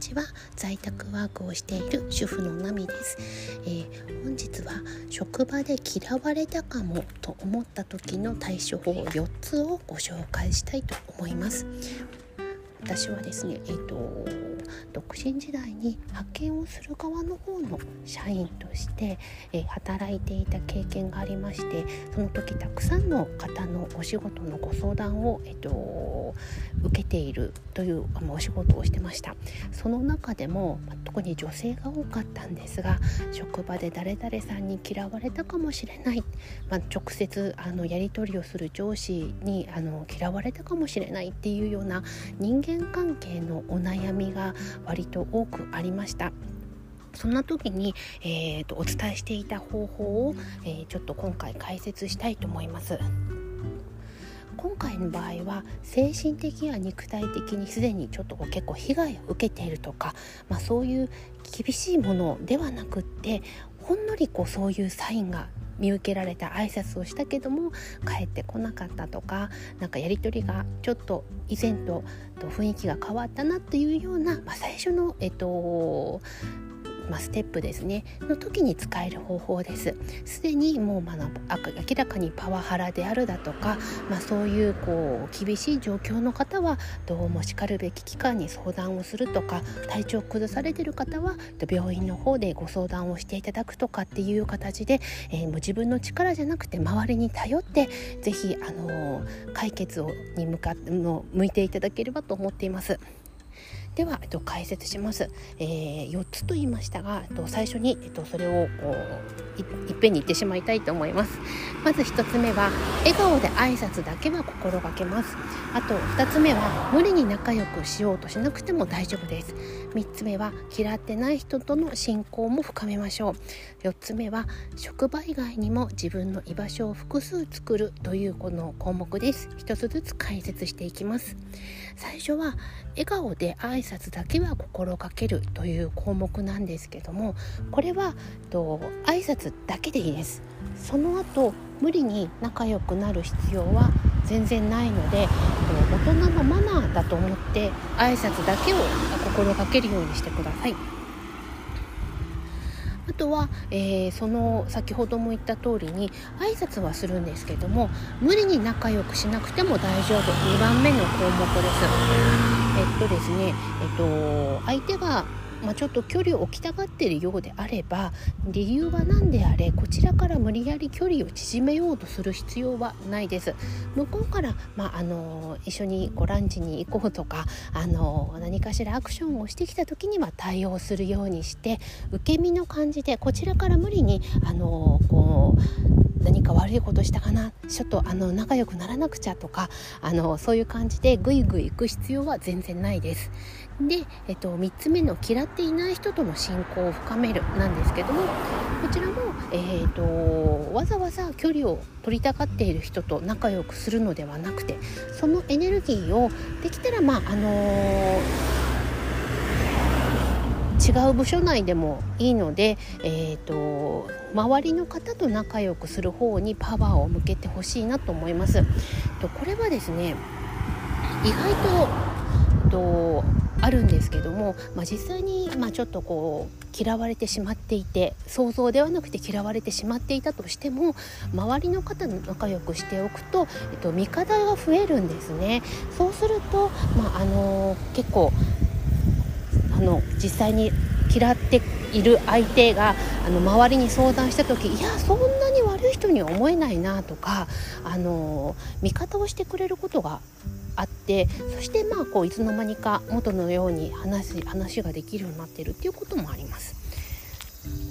ちは在宅ワークをしている主婦のナミです、えー、本日は職場で嫌われたかもと思った時の対処法4つをご紹介したいと思います。私はですねえっ、ー、と独身時代に派遣をする側の方の社員として、え働いていた経験がありましてその時たくさんの方のお仕事のご相談を、えっと、受けているというお仕事をしてました。その中でも特に女性が多かったんですが職場で誰々さんに嫌われたかもしれない、まあ、直接あのやり取りをする上司にあの嫌われたかもしれないっていうような人間関係のお悩みが割と多くありました。そんな時に、えーと、お伝えしていた方法を、えー、ちょっと今回解説したいと思います。今回の場合は精神的や肉体的にすでにちょっと結構被害を受けているとか、まあ、そういう厳しいものではなくってほんのりこうそういうサインが見受けられた挨拶をしたけども帰ってこなかったとか何かやり取りがちょっと以前と雰囲気が変わったなっていうような、まあ、最初の、えっと、まあ、ステップですねの時に使える方法ですすでにもう、まあ、明らかにパワハラであるだとか、まあ、そういうこう厳しい状況の方はどうもしかるべき機関に相談をするとか体調を崩されてる方は病院の方でご相談をしていただくとかっていう形で、えー、もう自分の力じゃなくて周りに頼って是非あのー、解決をに向かって向いていただければと思っています。では、えっと、解説します、えー、4つと言いましたが、えっと、最初に、えっと、それをいっぺんに言ってしまいたいと思います。まず1つ目は笑顔で挨拶だけは心がけます。あと2つ目は無理に仲良くしようとしなくても大丈夫です。3つ目は嫌ってない人との信仰も深めましょう。4つ目は職場以外にも自分の居場所を複数作るというこの項目です。1つずつ解説していきます。最初は笑顔で挨挨拶だけは心がけるという項目なんですけどもこれはと挨拶だけでいいですその後無理に仲良くなる必要は全然ないので大人のマナーだと思って挨拶だけを心がけるようにしてください。あとは、えー、その先ほども言った通りに挨拶はするんですけども無理に仲良くしなくても大丈夫2番目の項目です。えっとですね、えっと、相手がまあ、ちょっと距離を置きたがっているようであれば理由は何であれこちらから無理やり距離を縮めようとする必要はないです。向こうから、まあ、あの一緒にこうランチに行こうとかあの何かしらアクションをしてきた時には対応するようにして受け身の感じでこちらから無理にあのこう何か悪いことしたかな？ちょっとあの仲良くならなくちゃとかあのそういう感じでグイグイ行く必要は全然ないです。で、えっと、3つ目の嫌っていない人との信仰を深めるなんですけどもこちらも、えーと、わざわざ距離を取りたがっている人と仲良くするのではなくてそのエネルギーをできたらまああのー違う部署内でもいいので、えーと、周りの方と仲良くする方にパワーを向けてほしいなと思います。とこれはですね意外ととあるんですけども、まあ、実際に、まあ、ちょっとこう嫌われてしまっていて想像ではなくて嫌われてしまっていたとしても周りの方と仲良くしておくと、えっと、味方が増えるんですね。そうすると、まあ、あの結構あの実際に嫌っている相手があの周りに相談した時いやそんなに悪い人には思えないなとかあの味方をしてくれることがあってそしてまあこういつの間にか元のように話話ができるようになってるっていうこともあります。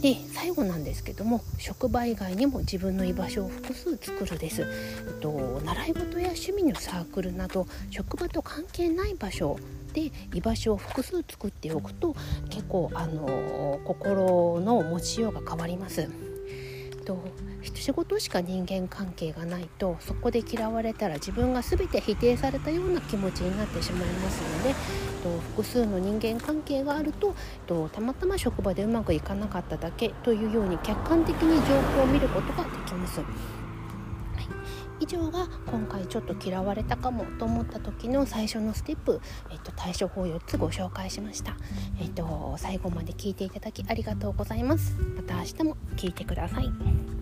で最後なんですけども職場以外にも自分の居場所を複数作るです、えっと、習い事や趣味のサークルなど職場と関係ない場所で居場所を複数作っておくと結構あの心の持ちようが変わります。と仕事しか人間関係がないとそこで嫌われたら自分が全て否定されたような気持ちになってしまいますのでと複数の人間関係があるととたまたま職場でうまくいかなかっただけというように客観的に状況を見ることができます。以上が今回ちょっと嫌われたかもと思った時の最初のステップ、えっと、対処法4つご紹介しました、えっと、最後まで聞いていただきありがとうございます。また明日も聞いてください。